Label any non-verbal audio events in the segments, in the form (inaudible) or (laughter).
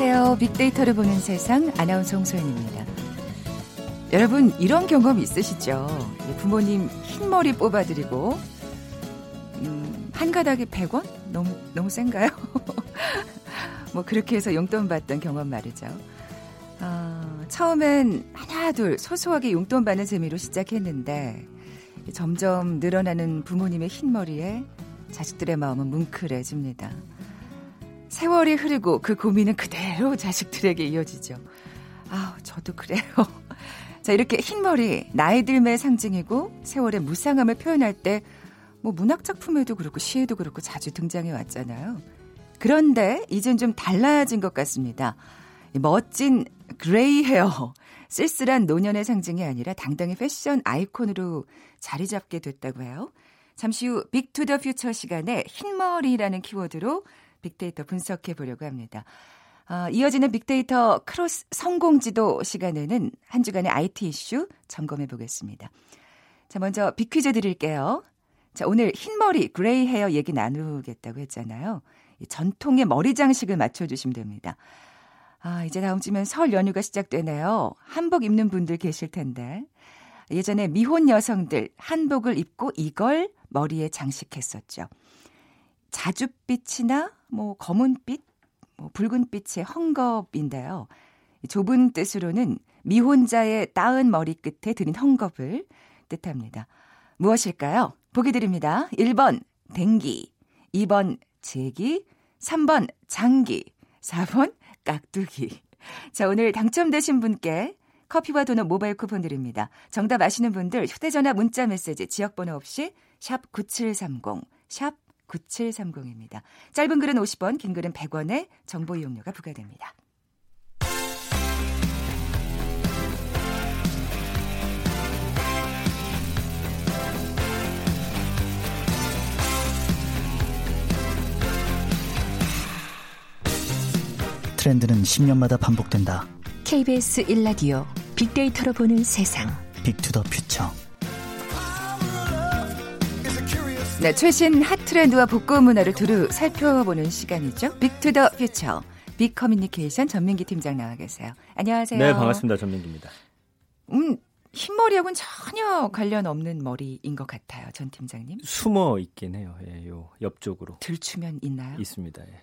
안녕하세요. 빅데이터를 보는 세상 아나운서 홍소연입니다. 여러분 이런 경험 있으시죠? 부모님 흰머리 뽑아드리고 음, 한 가닥에 100원? 너무 너무 센가요? (laughs) 뭐 그렇게 해서 용돈 받던 경험 말이죠. 어, 처음엔 하나 둘 소소하게 용돈 받는 재미로 시작했는데 점점 늘어나는 부모님의 흰머리에 자식들의 마음은 뭉클해집니다. 세월이 흐르고 그 고민은 그대로 자식들에게 이어지죠. 아, 저도 그래요. (laughs) 자, 이렇게 흰머리, 나이 듦의 상징이고 세월의 무상함을 표현할 때 뭐 문학 작품에도 그렇고 시에도 그렇고 자주 등장해 왔잖아요. 그런데 이젠 좀 달라진 것 같습니다. 멋진 gray hair, 쓸쓸한 노년의 상징이 아니라 당당히 패션 아이콘으로 자리 잡게 됐다고 해요. 잠시 후 Big to the Future 시간에 흰머리라는 키워드로 빅데이터 분석해 보려고 합니다. 어, 이어지는 빅데이터 크로스 성공지도 시간에는 한 주간의 IT 이슈 점검해 보겠습니다. 자, 먼저 빅퀴즈 드릴게요. 자, 오늘 흰머리, gray hair 얘기 나누겠다고 했잖아요. 전통의 머리 장식을 맞춰주시면 됩니다. 아, 이제 다음 주면 설 연휴가 시작되네요. 한복 입는 분들 계실 텐데. 예전에 미혼 여성들 한복을 입고 이걸 머리에 장식했었죠. 자줏빛이나 뭐 검은빛, 뭐 붉은빛의 헝겊인데요. 좁은 뜻으로는 미혼자의 따은 머리 끝에 드린 헝겊을 뜻합니다. 무엇일까요? 보기 드립니다. 1번 댕기, 2번 제기, 3번 장기, 4번 깍두기. 자, 오늘 당첨되신 분께 커피와 도넛 모바일 쿠폰 드립니다. 정답 아시는 분들 휴대전화 문자 메시지 지역번호 없이 샵 9730, 샵 9730입니다. 짧은 글은 50원, 긴 글은 100원의 정보 이용료가 부과됩니다. 트렌드는 10년마다 반복된다. KBS 1라디오 빅데이터로 보는 세상. Big to the Future. 네, 최신 핫 트렌드와 복고 문화를 두루 살펴보는 시간이죠. Big to the Future. 빅 커뮤니케이션 전민기 팀장 나와 계세요. 안녕하세요. 네, 반갑습니다. 전민기입니다. 음, 흰머리하고는 전혀 관련 없는 머리인 것 같아요. 전 팀장님. 숨어 있긴 해요. 예, 요 옆쪽으로. 들추면 있나요? 있습니다. 예.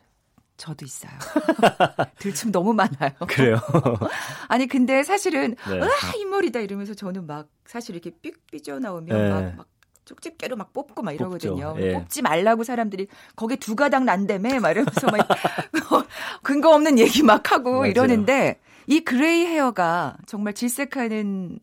저도 있어요. (laughs) 들추면 너무 많아요. (laughs) 그래요? (laughs) 아니 근데 사실은 네. 아 흰머리다 이러면서 저는 막 사실 이렇게 삑 삐져 나오면 네. 막, 막 쪽집게로 막 뽑고 막 이러거든요. 예. 뽑지 말라고 사람들이 거기에 두 가닥 난다며 막 이러면서 막 (laughs) 근거 없는 얘기 막 하고 맞아요. 이러는데 이 gray hair가 정말 질색하는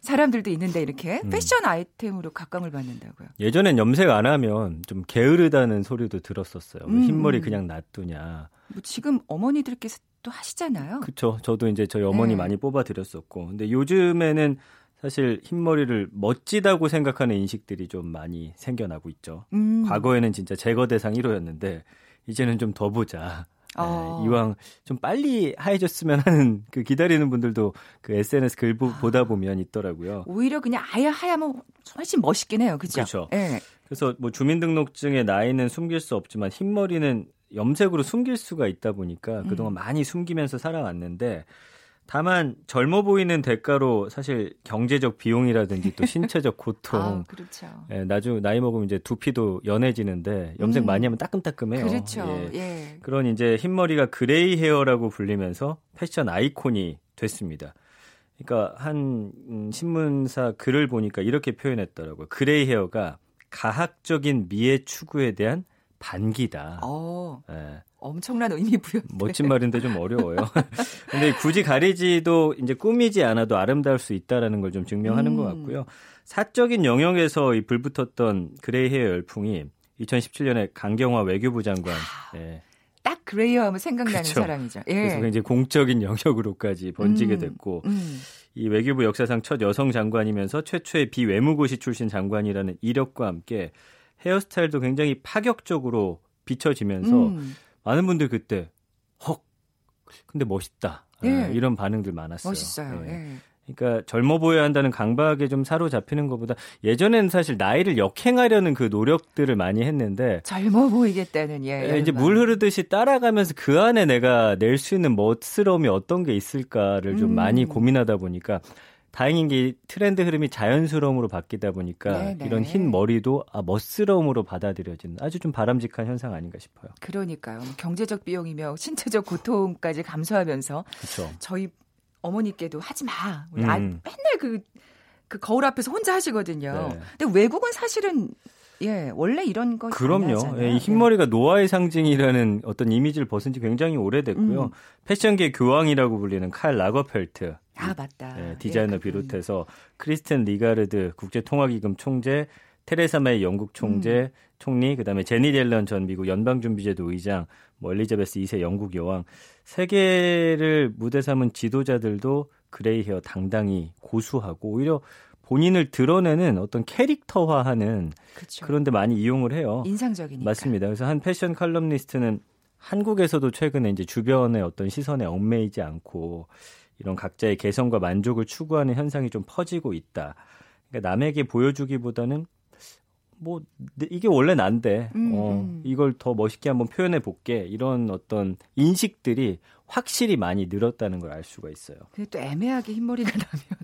사람들도 있는데 이렇게 음. 패션 아이템으로 각광을 받는다고요. 예전엔 염색 안 하면 좀 게으르다는 소리도 들었었어요. 왜 음. 흰머리 그냥 놔두냐. 뭐 지금 어머니들께서 또 하시잖아요. 그쵸. 저도 이제 저희 어머니 네. 많이 뽑아 드렸었고. 근데 요즘에는 사실 흰머리를 멋지다고 생각하는 인식들이 좀 많이 생겨나고 있죠. 음. 과거에는 진짜 제거 대상 1호였는데 이제는 좀 더 보자. 네, 어. 이왕 좀 빨리 하얘졌으면 하는 그 기다리는 분들도 그 SNS 글 보- 보다 보면 있더라고요. 오히려 그냥 아예 하야면 훨씬 멋있긴 해요. 그죠? 그렇죠. 예. 그래서 뭐 주민등록증의 나이는 숨길 수 없지만 흰머리는 염색으로 숨길 수가 있다 보니까 음. 그동안 많이 숨기면서 살아왔는데 다만 젊어 보이는 대가로 사실 경제적 비용이라든지 또 (laughs) 신체적 고통 아, 그렇죠. 예, 나중 나이 먹으면 이제 두피도 연해지는데 염색 음. 많이 하면 따끔따끔해요. 그렇죠. 예. 예. 그런 이제 흰머리가 gray hair라고 불리면서 패션 아이콘이 됐습니다. 그러니까 한 음, 신문사 글을 보니까 이렇게 표현했더라고요. gray hair가 가학적인 미의 추구에 대한 반기다. 어, 예, 엄청난 의미 부여. 멋진 말인데 좀 어려워요. (laughs) 근데 굳이 가리지도 이제 꾸미지 않아도 아름다울 수 있다라는 걸 좀 증명하는 음. 것 같고요. 사적인 영역에서 이 불붙었던 gray hair 열풍이 2017년에 강경화 외교부 장관 예, 딱 gray hair 하면 생각나는 그쵸. 사람이죠. 예. 그래서 이제 공적인 영역으로까지 번지게 음, 됐고 음. 이 외교부 역사상 첫 여성 장관이면서 최초의 비외무고시 출신 장관이라는 이력과 함께 헤어스타일도 굉장히 파격적으로 비춰지면서 음. 많은 분들 그때 헉 근데 멋있다 아, 예. 이런 반응들 많았어요. 멋있어요. 예. 예. 그러니까 젊어 보여야 한다는 강박에 좀 사로잡히는 것보다 예전에는 사실 나이를 역행하려는 그 노력들을 많이 했는데 젊어 보이겠다는 예. 예 이제 물 흐르듯이 따라가면서 그 안에 내가 낼 수 있는 멋스러움이 어떤 게 있을까를 좀 음. 많이 고민하다 보니까 다행인 게 트렌드 흐름이 자연스러움으로 바뀌다 보니까 네네. 이런 흰 머리도 아, 멋스러움으로 받아들여지는 아주 좀 바람직한 현상 아닌가 싶어요. 그러니까요. 뭐 경제적 비용이며 신체적 고통까지 감수하면서 그쵸. 저희 어머니께도 하지 마. 음. 맨날 그, 그 거울 앞에서 혼자 하시거든요. 네. 근데 외국은 사실은 예, 원래 이런 거 그럼요. 예, 이 흰머리가 노화의 상징이라는 어떤 이미지를 벗은 지 굉장히 오래됐고요. 음. 패션계 교황이라고 불리는 칼 라거펠트. 아, 맞다. 예, 디자이너 예, 비롯해서 크리스틴 라가르드 국제통화기금 총재, 테레사 메이 영국 총재, 음. 총리, 그다음에 재닛 옐런 전 미국 연방준비제도 의장, 뭐 엘리자베스 2세 영국 여왕 세계를 무대 삼은 지도자들도 gray hair 당당히 고수하고 오히려 본인을 드러내는 어떤 캐릭터화하는 그쵸. 그런데 많이 이용을 해요. 인상적이니까. 맞습니다. 그래서 한 패션 칼럼니스트는 한국에서도 최근에 이제 주변의 어떤 시선에 얽매이지 않고 이런 각자의 개성과 만족을 추구하는 현상이 좀 퍼지고 있다. 그러니까 남에게 보여주기보다는 뭐 이게 원래 난데 음, 어, 음. 이걸 더 멋있게 한번 표현해 볼게 이런 어떤 인식들이 확실히 많이 늘었다는 걸 알 수가 있어요. 근데 또 애매하게 흰머리가 (laughs) 나면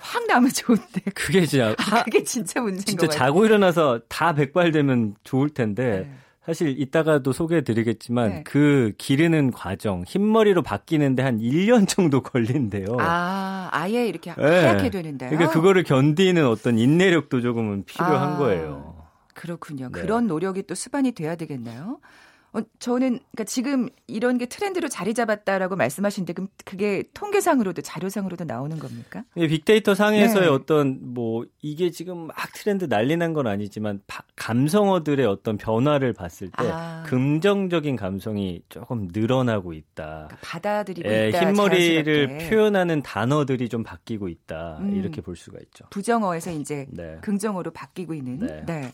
확 나면 좋은데. 그게 진짜 아, 그게 진짜 문제인 진짜 자고 일어나서 다 백발되면 좋을 텐데 네. 사실 이따가도 소개해 드리겠지만 네. 그 기르는 과정 흰머리로 바뀌는데 한 1년 정도 걸린대요. 아, 아예 이렇게 네. 하얗게 되는데요. 그러니까 그거를 견디는 어떤 인내력도 조금은 필요한 아, 거예요. 그렇군요. 네. 그런 노력이 또 수반이 돼야 되겠나요? 어, 저는 그러니까 지금 이런 게 트렌드로 자리 잡았다라고 말씀하시는데 그럼 그게 통계상으로도 자료상으로도 나오는 겁니까? 예, 빅데이터 상에서의 네. 어떤 뭐 이게 지금 막 트렌드 난리 난 건 아니지만 바, 감성어들의 어떤 변화를 봤을 때 아. 긍정적인 감성이 조금 늘어나고 있다. 그러니까 받아들이고 예, 있다. 흰머리를 자연스럽게. 표현하는 단어들이 좀 바뀌고 있다. 음. 이렇게 볼 수가 있죠. 부정어에서 이제 네. 긍정어로 바뀌고 있는. 네. 네.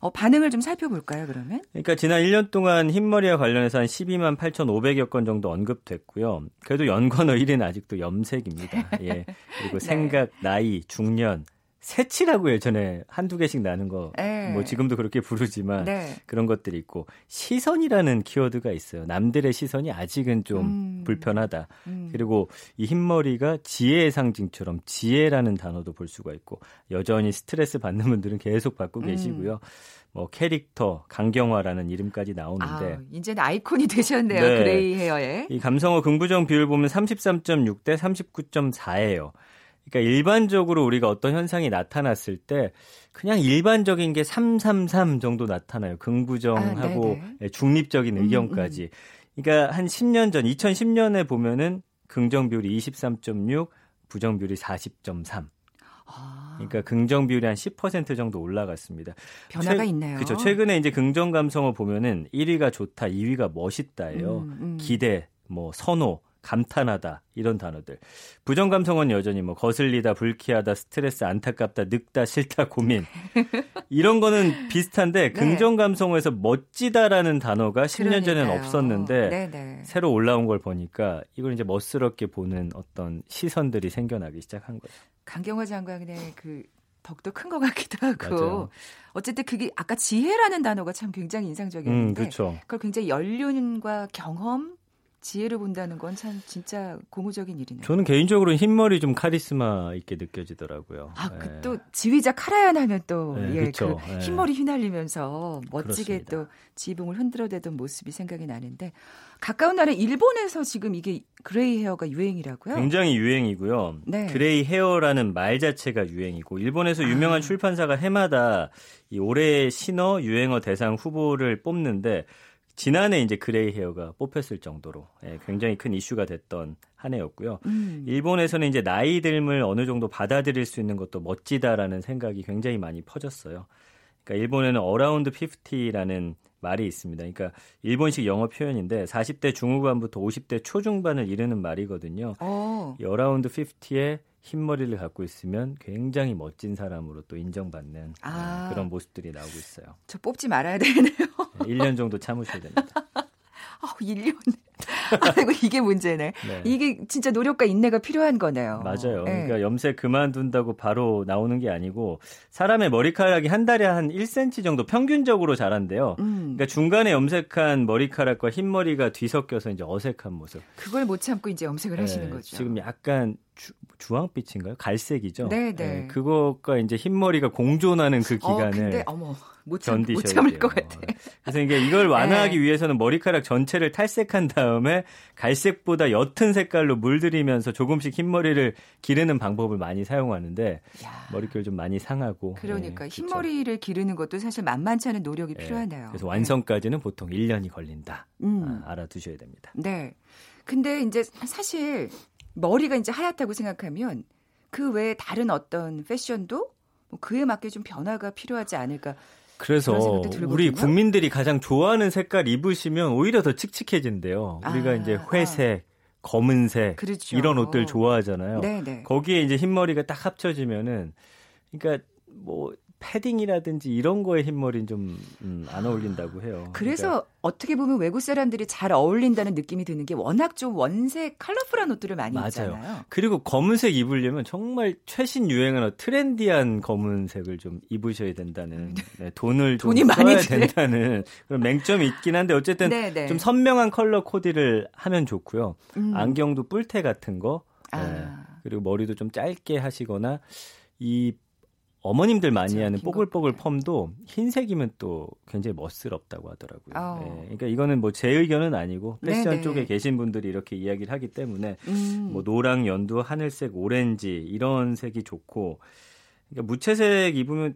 어, 반응을 좀 살펴볼까요, 그러면? 그러니까 지난 1년 동안 흰머리와 관련해서 한 12만 8,500여 건 정도 언급됐고요. 그래도 연관어 1위는 아직도 염색입니다. (laughs) 예. 그리고 네. 생각, 나이, 중년, 새치라고 예전에 한두 개씩 나는 거, 네. 뭐 지금도 그렇게 부르지만 네. 그런 것들이 있고 시선이라는 키워드가 있어요. 남들의 시선이 아직은 좀 음. 불편하다. 음. 그리고 이 흰머리가 지혜의 상징처럼 지혜라는 단어도 볼 수가 있고 여전히 스트레스 받는 분들은 계속 받고 음. 계시고요. 뭐 캐릭터 강경화라는 이름까지 나오는데 아, 이제는 아이콘이 (laughs) 되셨네요. 네. gray hair에. 이 감성어 긍부정 비율 보면 33.6 대 39.4예요. 그러니까 일반적으로 우리가 어떤 현상이 나타났을 때 그냥 일반적인 게 333 정도 나타나요. 긍부정하고 아, 중립적인 음, 의견까지. 음, 음. 그러니까 한 10년 전 2010년에 보면은 긍정 비율이 23.6, 부정 비율이 40.3. 아. 그러니까 긍정 비율이 한 10% 정도 올라갔습니다. 변화가 최, 있네요. 그렇죠. 최근에 이제 긍정 감성을 보면은 1위가 좋다, 2위가 멋있다예요. 음, 음. 기대, 뭐 선호, 감탄하다 이런 단어들. 부정 감성은 여전히 뭐 거슬리다, 불쾌하다, 스트레스, 안타깝다, 늙다, 싫다, 고민 이런 거는 비슷한데 네. 긍정 감성에서 멋지다라는 단어가 10년 전에는 없었는데 네네. 새로 올라온 걸 보니까 이걸 이제 멋스럽게 보는 어떤 시선들이 생겨나기 시작한 거죠. 강경화 장관의 그 덕도 큰 것 같기도 하고 맞아요. 어쨌든 그게 아까 지혜라는 단어가 참 굉장히 인상적이었는데 음, 그렇죠. 그걸 굉장히 연륜과 경험 지혜를 본다는 건 참 진짜 고무적인 일이네요. 저는 개인적으로 흰머리 좀 카리스마 있게 느껴지더라고요. 아, 그 네. 또 지휘자 카라얀 하면 또 네, 예, 그 네. 흰머리 휘날리면서 멋지게 그렇습니다. 또 지휘봉을 흔들어대던 모습이 생각이 나는데 가까운 나라 일본에서 지금 이게 gray hair가 유행이라고요? 굉장히 유행이고요. 네. gray hair라는 말 자체가 유행이고 일본에서 유명한 아. 출판사가 해마다 이 올해 신어 유행어 대상 후보를 뽑는데 지난해 이제 gray hair가 뽑혔을 정도로 예, 굉장히 큰 이슈가 됐던 한 해였고요. 음. 일본에서는 이제 나이 듦을 어느 정도 받아들일 수 있는 것도 멋지다라는 생각이 굉장히 많이 퍼졌어요. 그러니까 일본에는 around 50라는 말이 있습니다. 그러니까 일본식 영어 표현인데 40대 중후반부터 50대 초중반을 이르는 말이거든요. 어. 이 around 50에 흰머리를 갖고 있으면 굉장히 멋진 사람으로 또 인정받는 아. 네, 그런 모습들이 나오고 있어요. 저 뽑지 말아야 되네요. 1년 정도 참으셔야 됩니다. (laughs) 아, 1년. (laughs) 아이고 이게 문제네. 네. 이게 진짜 노력과 인내가 필요한 거네요. 맞아요. 네. 그러니까 염색 그만둔다고 바로 나오는 게 아니고 사람의 머리카락이 한 달에 한 1cm 정도 평균적으로 자란대요. 음. 그러니까 중간에 염색한 머리카락과 흰 머리가 뒤섞여서 이제 어색한 모습. 그걸 못 참고 이제 염색을 네. 하시는 거죠. 지금 약간 주, 주황빛인가요? 갈색이죠. 네, 네. 네. 그것과 이제 흰머리가 공존하는 그 어, 기간을 어, 근데, 어머. 못, 참, 못 참을 것 같아. 그래서 이게 이걸 완화하기 네. (laughs) 위해서는 머리카락 전체를 탈색한 다음 에 갈색보다 옅은 색깔로 물들이면서 조금씩 흰머리를 기르는 방법을 많이 사용하는데 야. 머릿결 좀 많이 상하고. 그러니까 네, 흰머리를 그렇죠. 기르는 것도 사실 만만치 않은 노력이 네. 필요하네요. 그래서 완성까지는 보통 1년이 걸린다. 음. 아, 알아두셔야 됩니다. 네. 근데 이제 사실 머리가 이제 하얗다고 생각하면 그 외에 다른 어떤 패션도 뭐 그에 맞게 좀 변화가 필요하지 않을까. 그래서 우리 국민들이 가장 좋아하는 색깔 입으시면 오히려 더 칙칙해진대요. 우리가 아, 이제 회색, 아. 검은색 그렇죠. 이런 옷들 좋아하잖아요. 네네. 거기에 이제 흰머리가 딱 합쳐지면은 그러니까 뭐 패딩이라든지 이런 거에 흰머리는 좀안 음, 어울린다고 해요. 그래서 그러니까. 어떻게 보면 외국 사람들이 잘 어울린다는 느낌이 드는 게 워낙 좀 원색 컬러풀한 옷들을 많이 맞아요. 입잖아요. 그리고 검은색 입으려면 정말 최신 유행하는 트렌디한 검은색을 좀 입으셔야 된다는 네, 돈을 좀 돈이 많이 든다는 그런 맹점이 있긴 한데 어쨌든 네네. 네. 좀 선명한 컬러 코디를 하면 좋고요. 음. 안경도 뿔테 같은 거 아. 네. 그리고 머리도 좀 짧게 하시거나 이 어머님들 많이 그렇죠. 하는 뽀글뽀글 펌도 흰색이면 또 굉장히 멋스럽다고 하더라고요. 어. 네, 그러니까 이거는 뭐 제 의견은 아니고 패션 네네. 쪽에 계신 분들이 이렇게 이야기를 하기 때문에 음. 뭐 노랑, 연두, 하늘색, 오렌지 이런 색이 좋고 그러니까 무채색 입으면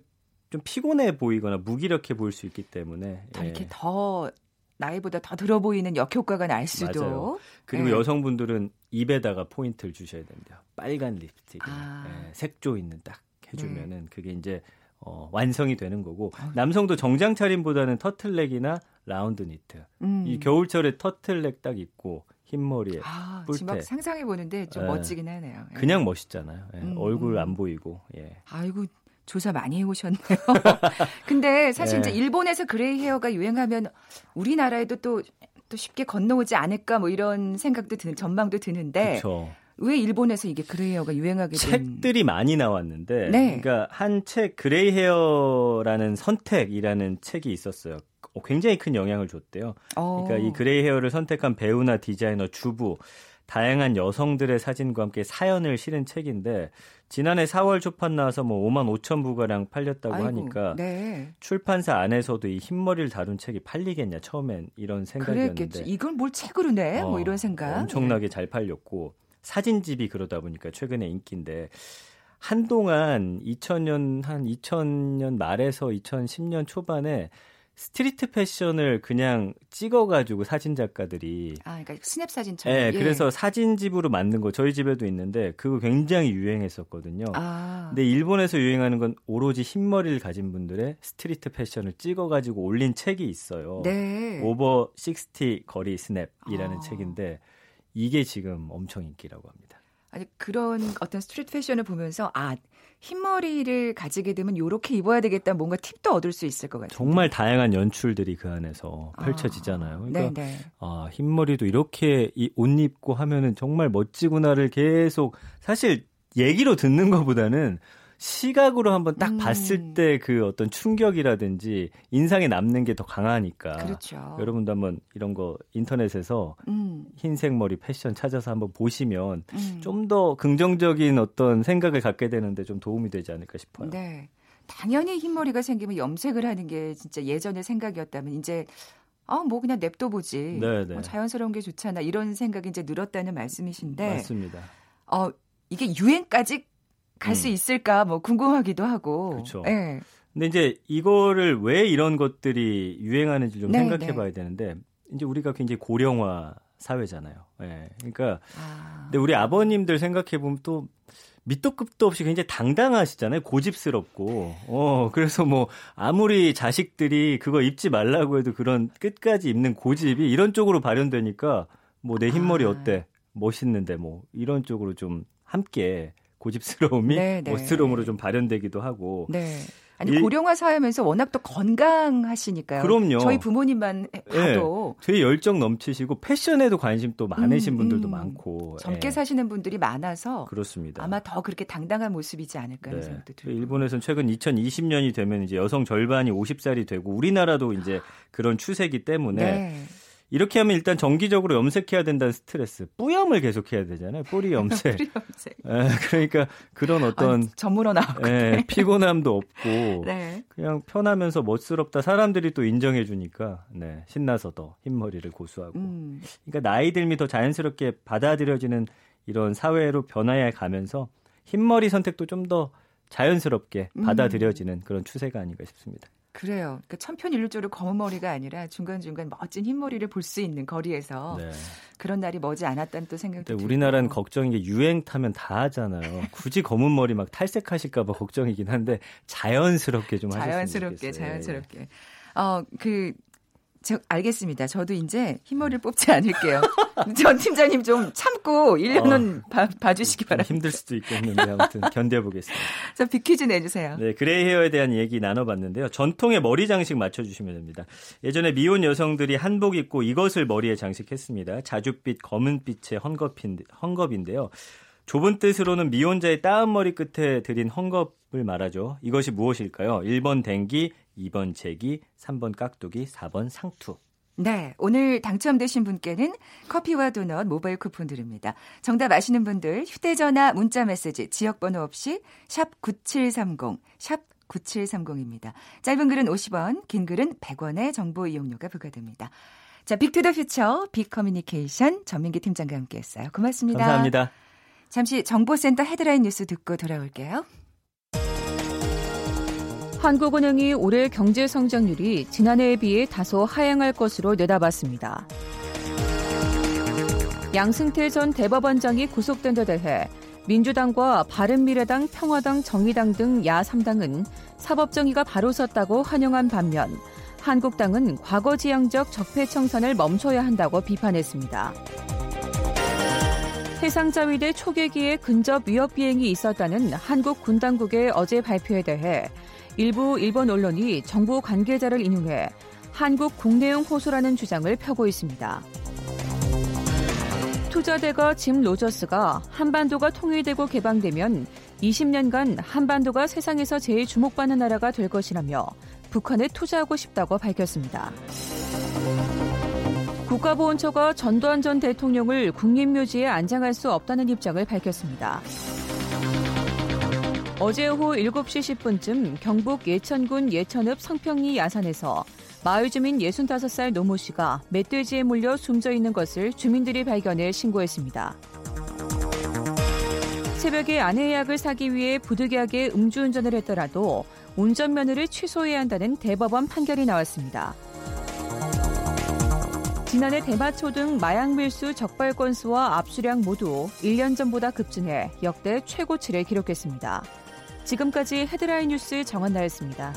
좀 피곤해 보이거나 무기력해 보일 수 있기 때문에 더 이렇게 예. 더 나이보다 더 들어 보이는 역효과가 날 수도. 맞아요. 그리고 네. 여성분들은 입에다가 포인트를 주셔야 됩니다. 빨간 립스틱, 아. 예, 색조 있는 딱 해주면은 네. 그게 이제 어, 완성이 되는 거고 아. 남성도 정장 차림보다는 터틀넥이나 라운드 니트 음. 이 겨울철에 터틀넥 딱 입고 흰머리에 아, 뿔테 상상해 보는데 좀 예. 멋지긴 하네요. 예. 그냥 멋있잖아요. 예. 음. 얼굴 안 보이고. 예. 아이고 조사 많이 해오셨네요. (laughs) 근데 사실 예. 이제 일본에서 gray hair가 유행하면 우리나라에도 또 또 쉽게 건너오지 않을까 뭐 이런 생각도 드는 전망도 드는데 그쵸. 왜 일본에서 이게 gray hair가 유행하게 된 책들이 많이 나왔는데 네. 그러니까 한 책 gray hair라는 선택이라는 책이 있었어요. 어, 굉장히 큰 영향을 줬대요. 어. 그러니까 이 gray hair를 선택한 배우나 디자이너, 주부 다양한 여성들의 사진과 함께 사연을 실은 책인데 지난해 4월 초판 나와서 뭐 5만 5천 부가량 팔렸다고 아이고, 하니까 네. 출판사 안에서도 이 흰머리를 다룬 책이 팔리겠냐 처음엔 이런 생각이었는데 그랬겠지. 이걸 뭘 책으로 내? 뭐 어, 뭐 이런 생각. 엄청나게 네. 잘 팔렸고 사진집이 그러다 보니까 최근에 인기인데 한동안 2000년 한 2000년 말에서 2010년 초반에 street fashion을 그냥 찍어가지고 사진 작가들이 아 그러니까 스냅 사진처럼 네, 예. 그래서 사진집으로 만든 거 저희 집에도 있는데 그거 굉장히 유행했었거든요. 아. 근데 일본에서 유행하는 건 오로지 흰머리를 가진 분들의 street fashion을 찍어가지고 올린 책이 있어요. 네. over 60 거리 스냅이라는 아. 책인데 이게 지금 엄청 인기라고 합니다. 아니 그런 어떤 street fashion을 보면서 아 흰머리를 가지게 되면 이렇게 입어야 되겠다 뭔가 팁도 얻을 수 있을 것 같아요. 정말 다양한 연출들이 그 안에서 아, 펼쳐지잖아요. 그러니까 네네. 아, 흰머리도 이렇게 이 옷 입고 하면은 정말 멋지구나를 계속 사실 얘기로 듣는 것보다는 시각으로 한번 딱 음. 봤을 때 그 어떤 충격이라든지 인상에 남는 게 더 강하니까. 그렇죠. 여러분도 한번 이런 거 인터넷에서 음. 흰색 머리 패션 찾아서 한번 보시면 음. 좀더 긍정적인 어떤 생각을 갖게 되는데 좀 도움이 되지 않을까 싶어요. 네. 당연히 흰머리가 생기면 염색을 하는 게 진짜 예전의 생각이었다면 이제 아, 뭐 그냥 냅둬 보지. 네, 네. 뭐 자연스러운 게 좋잖아. 이런 생각이 이제 늘었다는 말씀이신데. 맞습니다. 어, 이게 유행까지 갈수 음. 있을까 뭐 궁금하기도 하고. 그렇죠. 네. 근데 이제 이거를 왜 이런 것들이 유행하는지 좀 네, 생각해 네. 봐야 되는데 이제 우리가 굉장히 고령화 사회잖아요. 예. 네. 그러니까 아. 근데 우리 아버님들 생각해 보면 또 밑도 끝도 없이 굉장히 당당하시잖아요. 고집스럽고. 어, 그래서 뭐 아무리 자식들이 그거 입지 말라고 해도 그런 끝까지 입는 고집이 이런 쪽으로 발현되니까 뭐 내 흰머리 아. 어때? 멋있는데 뭐 이런 쪽으로 좀 함께 고집스러움이 네, 네. 멋스러움으로 좀 발현되기도 하고. 네. 아니 일... 고령화 사회면서 워낙 또 건강하시니까요. 그럼요. 저희 부모님만 봐도 네, 되게 열정 넘치시고 패션에도 관심 또 많으신 음, 분들도 음. 많고 젊게 예. 사시는 분들이 많아서 그렇습니다. 아마 더 그렇게 당당한 모습이지 않을까 하는 네. 생각도 들고. 일본에서는 최근 2020년이 되면 이제 여성 절반이 50살이 되고 우리나라도 이제 그런 추세기 때문에 네. 이렇게 하면 일단 정기적으로 염색해야 된다는 스트레스, 뿌염을 계속해야 되잖아요. 뿌리 (laughs) 염색. 뿌리 염색. 에, 그러니까 그런 어떤 아, 전문어 나왔 피곤함도 없고 (laughs) 네. 그냥 편하면서 멋스럽다. 사람들이 또 인정해 주니까 네, 신나서 더 흰머리를 고수하고. 음. 그러니까 나이 들미 더 자연스럽게 받아들여지는 이런 사회로 변화해 가면서 흰머리 선택도 좀 더 자연스럽게 음. 받아들여지는 음. 그런 추세가 아닌가 싶습니다. 그래요. 그러니까 천편일률적으로 검은 머리가 아니라 중간중간 멋진 흰머리를 볼 수 있는 거리에서 네. 그런 날이 머지 않았다는 또 생각도 들고. 우리나라는 걱정인 게 유행 타면 다 하잖아요. (laughs) 굳이 검은 머리 막 탈색하실까 봐 걱정이긴 한데 자연스럽게 좀 자연스럽게 하셨으면 좋겠어요. 자연스럽게. 어, 그 저, 알겠습니다. 저도 이제 흰머리를 뽑지 않을게요. (laughs) 전 팀장님 좀 참고 1년은 어, 봐, 주시기 바랍니다. 힘들 수도 있겠는데 아무튼 견뎌보겠습니다. (laughs) 자, 빅퀴즈 내주세요. 네, gray hair에 대한 얘기 나눠봤는데요. 전통의 머리 장식 맞춰주시면 됩니다. 예전에 미혼 여성들이 한복 입고 이것을 머리에 장식했습니다. 자줏빛 검은빛의 헝겊인, 헝겊인데요. 좁은 뜻으로는 미혼자의 따은 머리 끝에 들인 헝겊을 말하죠. 이것이 무엇일까요? 1번 댕기, 2번 제기, 3번 깍두기, 4번 상투. 네, 오늘 당첨되신 분께는 커피와 도넛 모바일 쿠폰 드립니다. 정답 아시는 분들 휴대전화 문자메시지 지역번호 없이 샵 9730, 샵 9730입니다. 짧은 글은 50원, 긴 글은 100원의 정보 이용료가 부과됩니다. 자, Big to the Future 빅커뮤니케이션 전민기 팀장과 함께했어요. 고맙습니다. 감사합니다. 잠시 정보센터 헤드라인 뉴스 듣고 돌아올게요. 한국은행이 올해 경제 성장률이 지난해에 비해 다소 하향할 것으로 내다봤습니다. 양승태 전 대법원장이 구속된 데 대해 민주당과 바른미래당, 평화당, 정의당 등 야3당은 사법정의가 바로 섰다고 환영한 반면 한국당은 과거지향적 적폐청산을 멈춰야 한다고 비판했습니다. 해상자위대 초계기에 근접 위협 비행이 있었다는 한국 군 당국의 어제 발표에 대해 일부 일본 언론이 정부 관계자를 인용해 한국 국내용 호소라는 주장을 펴고 있습니다. 투자대가 짐 로저스가 한반도가 통일되고 개방되면 20년간 한반도가 세상에서 제일 주목받는 나라가 될 것이라며 북한에 투자하고 싶다고 밝혔습니다. 국가보훈처가 전두환 전 대통령을 국립묘지에 안장할 수 없다는 입장을 밝혔습니다. 어제 오후 7시 10분쯤 경북 예천군 예천읍 성평리 야산에서 마을 주민 65살 노모 씨가 멧돼지에 물려 숨져 있는 것을 주민들이 발견해 신고했습니다. 새벽에 아내의 약을 사기 위해 부득이하게 음주운전을 했더라도 운전면허를 취소해야 한다는 대법원 판결이 나왔습니다. 지난해 대마초 등 마약 밀수 적발 건수와 압수량 모두 1년 전보다 급증해 역대 최고치를 기록했습니다. 지금까지 헤드라인 뉴스 정한나였습니다.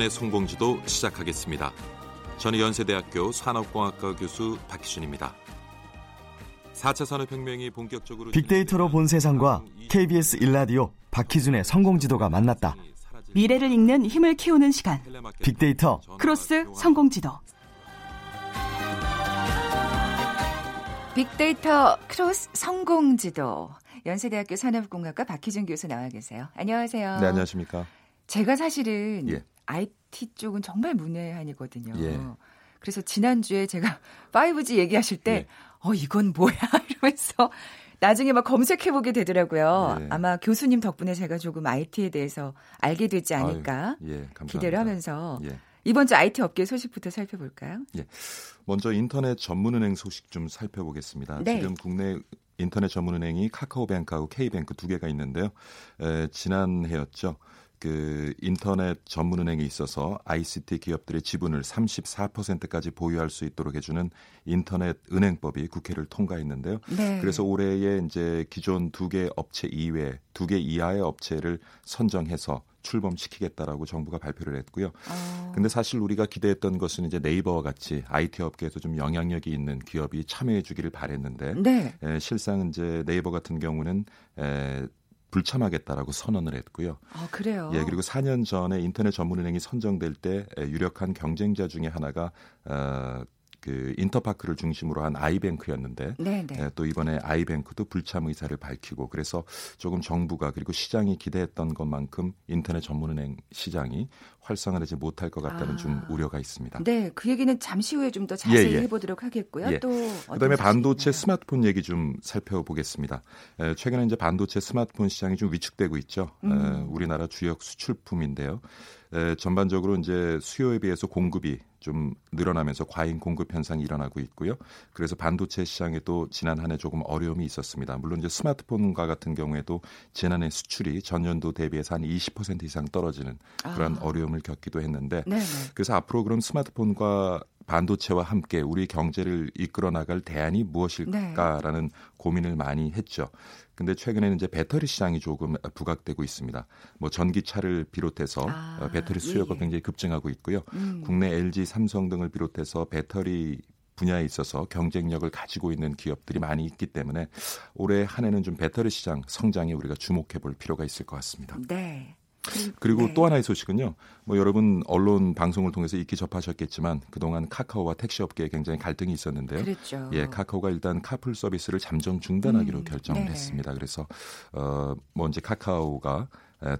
박희준의 성공지도 시작하겠습니다. 저는 연세대학교 산업공학과 교수 박희준입니다. 4차 산업혁명이 본격적으로 빅데이터로 본 세상과 KBS 일라디오 박희준의 성공지도가 만났다. 미래를 읽는 힘을 키우는 시간. 빅데이터 크로스 성공지도. 빅데이터 크로스 성공지도. 연세대학교 산업공학과 박희준 교수 나와 계세요. 안녕하세요. 네, 안녕하십니까. 제가 사실은 예. IT 쪽은 정말 문외한이거든요. 예. 그래서 지난주에 제가 (laughs) 5G 얘기하실 때, 예. 어, 이건 뭐야? (laughs) 이러면서 나중에 막 검색해보게 되더라고요. 예. 아마 교수님 덕분에 제가 조금 IT에 대해서 알게 되지 않을까 아유, 예, 기대를 하면서 예. 이번 주 IT 업계 소식부터 살펴볼까요? 예. 먼저 인터넷 전문은행 소식 좀 살펴보겠습니다. 네. 지금 국내 인터넷 전문은행이 카카오뱅크하고 K뱅크 두 개가 있는데요. 에, 지난해였죠. 그 인터넷 전문은행에 있어서 ICT 기업들의 지분을 34%까지 보유할 수 있도록 해주는 인터넷 은행법이 국회를 통과했는데요. 네. 그래서 올해에 이제 기존 두 개 업체 이외 두 개 이하의 업체를 선정해서 출범시키겠다라고 정부가 발표를 했고요. 아. 근데 사실 우리가 기대했던 것은 이제 네이버와 같이 IT 업계에서 좀 영향력이 있는 기업이 참여해 주기를 바랬는데 네. 에, 실상 이제 네이버 같은 경우는 에, 불참하겠다라고 선언을 했고요. 아, 그래요? 예, 그리고 4년 전에 인터넷 전문은행이 선정될 때 유력한 경쟁자 중에 하나가 어, 그 인터파크를 중심으로 한 아이뱅크였는데 네, 네. 예, 또 이번에 아이뱅크도 불참 의사를 밝히고 그래서 조금 정부가 그리고 시장이 기대했던 것만큼 인터넷 전문은행 시장이 활성화되지 못할 것 같다는 아. 좀 우려가 있습니다. 네, 그 얘기는 잠시 후에 좀 더 자세히 예, 예. 해보도록 하겠고요. 예. 또 그다음에 반도체 스마트폰 얘기 좀 살펴보겠습니다. 에, 최근에 이제 반도체 스마트폰 시장이 좀 위축되고 있죠. 음. 에, 우리나라 주역 수출품인데요. 에, 전반적으로 이제 수요에 비해서 공급이 좀 늘어나면서 과잉 공급 현상이 일어나고 있고요. 그래서 반도체 시장에도 지난 한 해 조금 어려움이 있었습니다. 물론 이제 스마트폰과 같은 경우에도 지난해 수출이 전년도 대비해서 한 20% 이상 떨어지는 그런 아. 어려움을 겪기도 했는데 네네. 그래서 앞으로 그럼 스마트폰과 반도체와 함께 우리 경제를 이끌어 나갈 대안이 무엇일까라는 네. 고민을 많이 했죠. 근데 최근에는 이제 배터리 시장이 조금 부각되고 있습니다. 뭐 전기차를 비롯해서 아, 어, 배터리 수요가 예, 예. 굉장히 급증하고 있고요. 음. 국내 LG, 삼성 등을 비롯해서 배터리 분야에 있어서 경쟁력을 가지고 있는 기업들이 많이 있기 때문에 올해 한 해는 좀 배터리 시장 성장에 우리가 주목해 볼 필요가 있을 것 같습니다. 네. 그리고 네. 또 하나의 소식은요. 뭐 여러분 언론 방송을 통해서 익히 접하셨겠지만 그동안 카카오와 택시 업계에 굉장히 갈등이 있었는데요. 그랬죠. 예, 카카오가 일단 카풀 서비스를 잠정 중단하기로 음, 결정을 네. 했습니다. 그래서 어뭐 이제 카카오가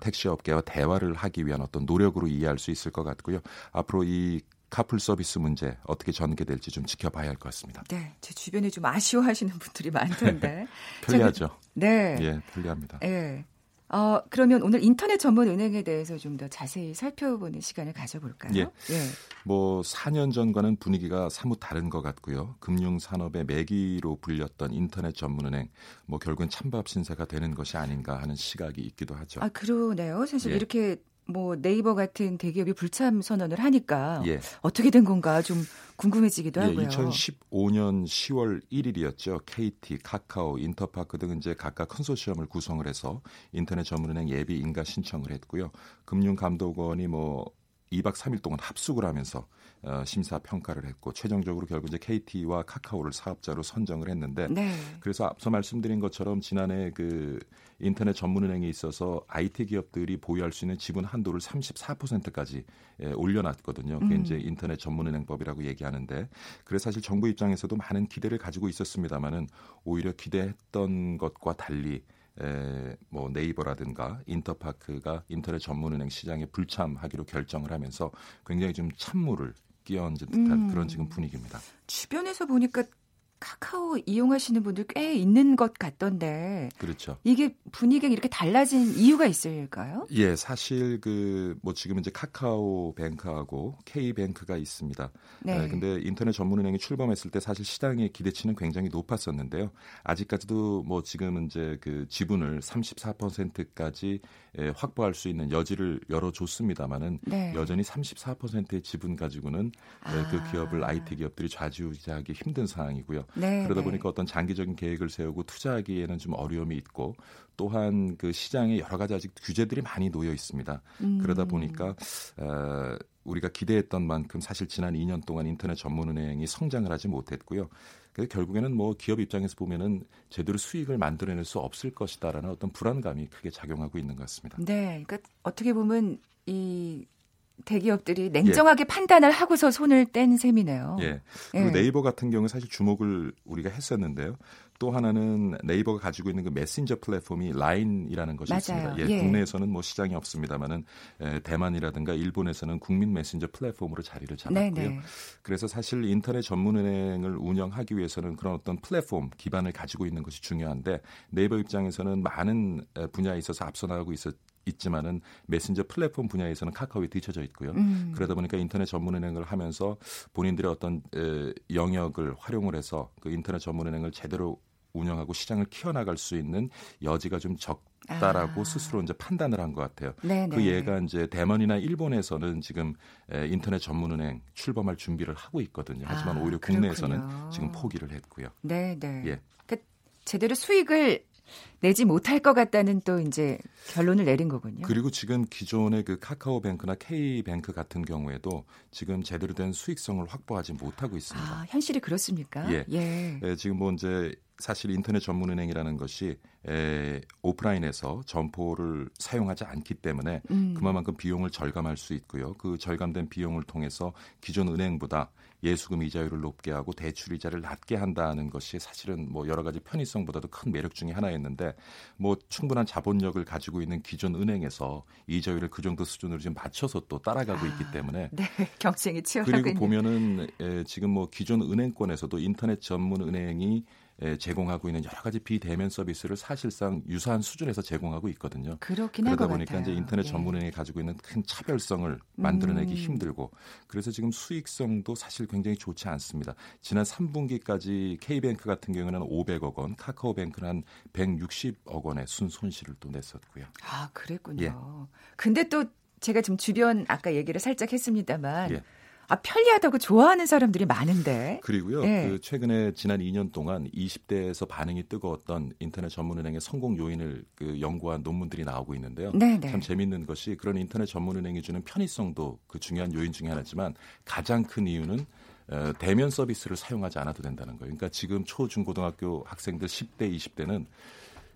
택시 업계와 대화를 하기 위한 어떤 노력으로 이해할 수 있을 것 같고요. 앞으로 이 카풀 서비스 문제 어떻게 전개될지 좀 지켜봐야 할 것 같습니다. 네, 제 주변에 좀 아쉬워하시는 분들이 많던데. (laughs) 편리하죠. 네, 예, 편리합니다. 예. 어, 그러면 오늘 인터넷 전문 은행에 대해서 좀 더 자세히 살펴보는 시간을 가져볼까요? 예. 예. 뭐 4년 전과는 분위기가 사뭇 다른 것 같고요. 금융 산업의 매기로 불렸던 인터넷 전문 은행 뭐 결국은 찬밥 신세가 되는 것이 아닌가 하는 시각이 있기도 하죠. 아, 그러네요. 사실 예. 이렇게 뭐 네이버 같은 대기업이 불참 선언을 하니까 예. 어떻게 된 건가 좀 궁금해지기도 예, 하고요. 2015년 10월 1일이었죠. KT, 카카오, 인터파크 등 이제 각각 컨소시엄을 구성을 해서 인터넷 전문은행 예비 인가 신청을 했고요. 금융감독원이 뭐 2박 3일 동안 합숙을 하면서 어, 심사 평가를 했고 최종적으로 결국 이제 KT와 카카오를 사업자로 선정을 했는데 네. 그래서 앞서 말씀드린 것처럼 지난해 그 인터넷 전문은행에 있어서 IT 기업들이 보유할 수 있는 지분 한도를 34%까지 예, 올려놨거든요. 그게 음. 이제 인터넷 전문은행법이라고 얘기하는데 그래서 사실 정부 입장에서도 많은 기대를 가지고 있었습니다만은 오히려 기대했던 것과 달리 에, 뭐 네이버라든가 인터파크가 인터넷 전문은행 시장에 불참하기로 결정을 하면서 굉장히 좀 찬물을 끼얹은 듯한 음. 그런 지금 분위기입니다. 주변에서 보니까 카카오 이용하시는 분들 꽤 있는 것 같던데. 그렇죠. 이게 분위기가 이렇게 달라진 이유가 있을까요? 예, 사실 그 뭐 지금 이제 카카오 뱅크하고 K 뱅크가 있습니다. 네. 네. 근데 인터넷 전문은행이 출범했을 때 사실 시장의 기대치는 굉장히 높았었는데요. 아직까지도 뭐 지금 이제 그 지분을 34%까지 예, 확보할 수 있는 여지를 열어줬습니다만은 네. 여전히 34%의 지분 가지고는 아. 그 기업을 IT 기업들이 좌지우지하기 힘든 상황이고요. 네, 그러다 네. 보니까 어떤 장기적인 계획을 세우고 투자하기에는 좀 어려움이 있고 또한 그 시장에 여러 가지 아직 규제들이 많이 놓여 있습니다. 음. 그러다 보니까 어, 우리가 기대했던 만큼 사실 지난 2년 동안 인터넷 전문은행이 성장을 하지 못했고요. 그래서 결국에는 뭐 기업 입장에서 보면은 제대로 수익을 만들어낼 수 없을 것이다라는 어떤 불안감이 크게 작용하고 있는 것 같습니다. 네, 그러니까 어떻게 보면 이 대기업들이 냉정하게 예. 판단을 하고서 손을 뗀 셈이네요. 예. 그리고 예. 네이버 같은 경우 사실 주목을 우리가 했었는데요. 또 하나는 네이버가 가지고 있는 그 메신저 플랫폼이 라인이라는 것이 맞아요. 있습니다. 예, 예. 국내에서는 뭐 시장이 없습니다만은 에, 대만이라든가 일본에서는 국민 메신저 플랫폼으로 자리를 잡았고요. 네네. 그래서 사실 인터넷 전문은행을 운영하기 위해서는 그런 어떤 플랫폼 기반을 가지고 있는 것이 중요한데 네이버 입장에서는 많은 분야에 있어서 앞서 나가고 있었 있지만은 메신저 플랫폼 분야에서는 카카오에 뒤쳐져 있고요. 음. 그러다 보니까 인터넷 전문 은행을 하면서 본인들의 어떤 에, 영역을 활용을 해서 그 인터넷 전문 은행을 제대로 운영하고 시장을 키워나갈 수 있는 여지가 좀 적다라고 아. 스스로 이제 판단을 한 것 같아요. 네네. 그 예가 이제 대만이나 일본에서는 지금 에, 인터넷 전문은행 출범할 준비를 하고 있거든요. 하지만 아, 오히려 국내에서는 그렇군요. 지금 포기를 했고요. 네, 네. 예. 그러니까 제대로 수익을 내지 못할 것 같다는 또 이제 결론을 내린 거군요. 그리고 지금 기존의 그 카카오뱅크나 K뱅크 같은 경우에도 지금 제대로 된 수익성을 확보하지 못하고 있습니다. 아, 현실이 그렇습니까? 예. 예. 에, 지금 뭐 이제 사실 인터넷 전문은행이라는 것이 에, 오프라인에서 점포를 사용하지 않기 때문에 음. 그만큼 비용을 절감할 수 있고요. 그 절감된 비용을 통해서 기존 은행보다 예수금 이자율을 높게 하고 대출 이자를 낮게 한다는 것이 사실은 뭐 여러 가지 편의성보다도 큰 매력 중의 하나였는데 뭐 충분한 자본력을 가지고 있는 기존 은행에서 이자율을 그 정도 수준으로 지금 맞춰서 또 따라가고 있기 때문에 네, (laughs) 경쟁이 치열하군요. 그리고 보면은 에, 지금 뭐 기존 은행권에서도 인터넷 전문 은행이 에, 제공하고 있는 여러 가지 비대면 서비스를 사실상 유사한 수준에서 제공하고 있거든요. 그렇긴 할 그러다 것 보니까 같아요. 이제 인터넷 예. 전문은행이 가지고 있는 큰 차별성을 만들어내기 음. 힘들고 그래서 지금 수익성도 사실 굉장히 좋지 않습니다. 지난 3분기까지 K뱅크 같은 경우는 500억 원, 카카오뱅크는 한 160억 원의 순 손실을 또 냈었고요. 아, 그랬군요. 예. 근데 또 제가 지금 주변 아까 얘기를 살짝 했습니다만 예. 아, 편리하다고 좋아하는 사람들이 많은데. 그리고요. 예. 그 최근에 지난 2년 동안 20대에서 반응이 뜨거웠던 인터넷 전문은행의 성공 요인을 그 연구한 논문들이 나오고 있는데요. 네, 네. 참 재밌는 것이 그런 인터넷 전문은행이 주는 편의성도 그 중요한 요인 중에 하나지만 가장 큰 이유는 어, 대면 서비스를 사용하지 않아도 된다는 거예요. 그러니까 지금 초, 중, 고등학교 학생들 10대, 20대는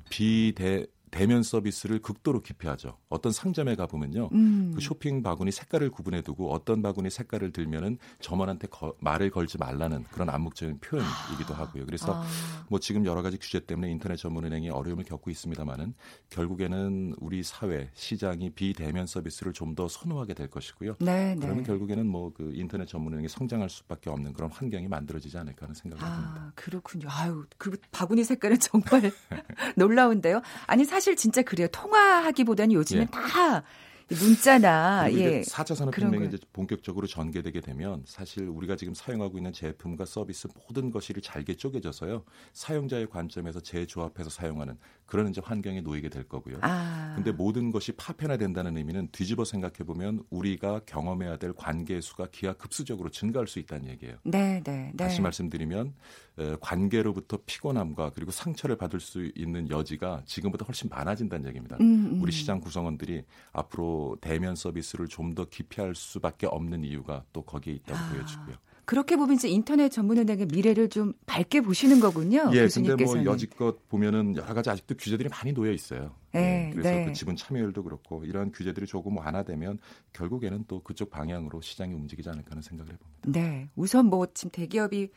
비대 대면 서비스를 극도로 기피하죠. 어떤 상점에 가 보면요, 음. 그 쇼핑 바구니 색깔을 구분해 두고 어떤 바구니 색깔을 들면은 점원한테 거- 말을 걸지 말라는 그런 암묵적인 표현이기도 하고요. 그래서 아. 뭐 지금 여러 가지 규제 때문에 인터넷 전문은행이 어려움을 겪고 있습니다만은 결국에는 우리 사회 시장이 비대면 서비스를 좀 더 선호하게 될 것이고요. 네, 네. 그러면 결국에는 뭐 그 인터넷 전문은행이 성장할 수밖에 없는 그런 환경이 만들어지지 않을까 하는 생각을 합니다. 아, 그렇군요. 아유, 그 바구니 색깔은 정말 (laughs) 놀라운데요. 아니, 사실 진짜 그래요. 통화하기보다는 요즘은 예. 다 문자나, 예. 4차 산업혁명이. 이제 본격적으로 전개되게 되면 사실 우리가 지금 사용하고 있는 제품과 서비스 모든 것이 잘게 쪼개져서요. 사용자의 관점에서 재조합해서 사용하는 그런 이제 환경에 놓이게 될 거고요. 아. 근데 모든 것이 파편화된다는 의미는 뒤집어 생각해 보면 우리가 경험해야 될 관계 수가 기하급수적으로 증가할 수 있다는 얘기예요. 네, 네, 네. 다시 말씀드리면 에, 관계로부터 피곤함과 그리고 상처를 받을 수 있는 여지가 지금보다 훨씬 많아진다는 얘기입니다. 음, 음. 우리 시장 구성원들이 앞으로 대면 서비스를 좀 더 기피할 수밖에 없는 이유가 또 거기에 있다고 아. 보여지고요. 그렇게 보면 이제 인터넷 전문은행의 미래를 좀 밝게 보시는 거군요. 예, 근데 교수님께서는. 뭐 여지껏 보면은 여러 가지 아직도 규제들이 많이 놓여 있어요. 네, 예, 그래서 네. 그 지분 참여율도 그렇고 이러한 규제들이 조금 완화되면 결국에는 또 그쪽 방향으로 시장이 움직이지 않을까 하는 생각을 해봅니다. 네, 우선 뭐 지금 대기업이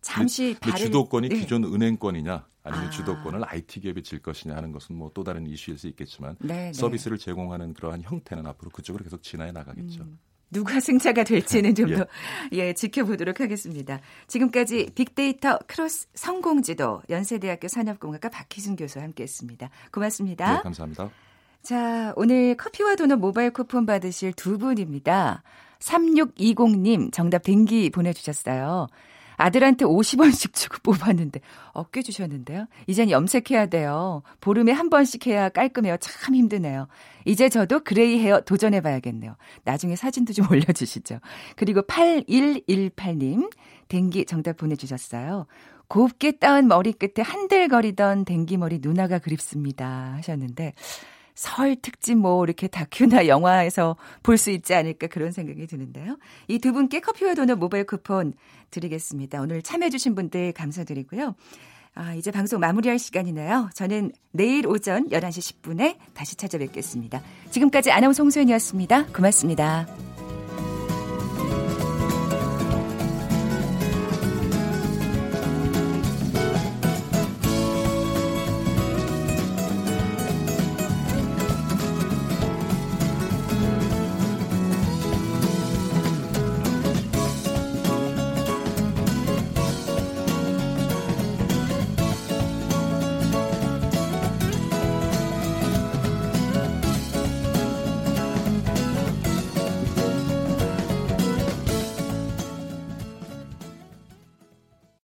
잠시 근데 발을 주도권이 네. 기존 은행권이냐 아니면 아. 주도권을 IT 기업이 질 것이냐 하는 것은 뭐 또 다른 이슈일 수 있겠지만 네, 네. 서비스를 제공하는 그러한 형태는 앞으로 그쪽으로 계속 진화해 나가겠죠. 음, 누가 (laughs) 승자가 될지는 좀 예. 더 예, 지켜보도록 하겠습니다. 지금까지 빅데이터 크로스 성공지도 연세대학교 산업공학과 박희준 교수와 함께했습니다. 고맙습니다. 네, 감사합니다. 자, 오늘 커피와 도넛 모바일 쿠폰 받으실 두 분입니다. 3620님 정답 댕기 보내주셨어요. 아들한테 50원씩 주고 뽑았는데 어깨 주셨는데요. 이젠 염색해야 돼요. 보름에 한 번씩 해야 깔끔해요. 참 힘드네요. 이제 저도 gray hair 도전해 봐야겠네요. 나중에 사진도 좀 (laughs) 올려 주시죠. 그리고 8118님 댕기 정답 보내 주셨어요. 곱게 따은 머리 끝에 한들거리던 댕기 머리 누나가 그립습니다 하셨는데 설 특집 뭐 이렇게 다큐나 (laughs) 영화에서 볼 수 있지 않을까 그런 생각이 드는데요. 이 두 분께 커피와 도넛 모바일 쿠폰 드리겠습니다. 오늘 참여해주신 분들 감사드리고요. 아, 이제 방송 마무리할 시간이네요. 저는 내일 오전 11시 10분에 다시 찾아뵙겠습니다. 지금까지 아나운서 홍소연이었습니다. 고맙습니다.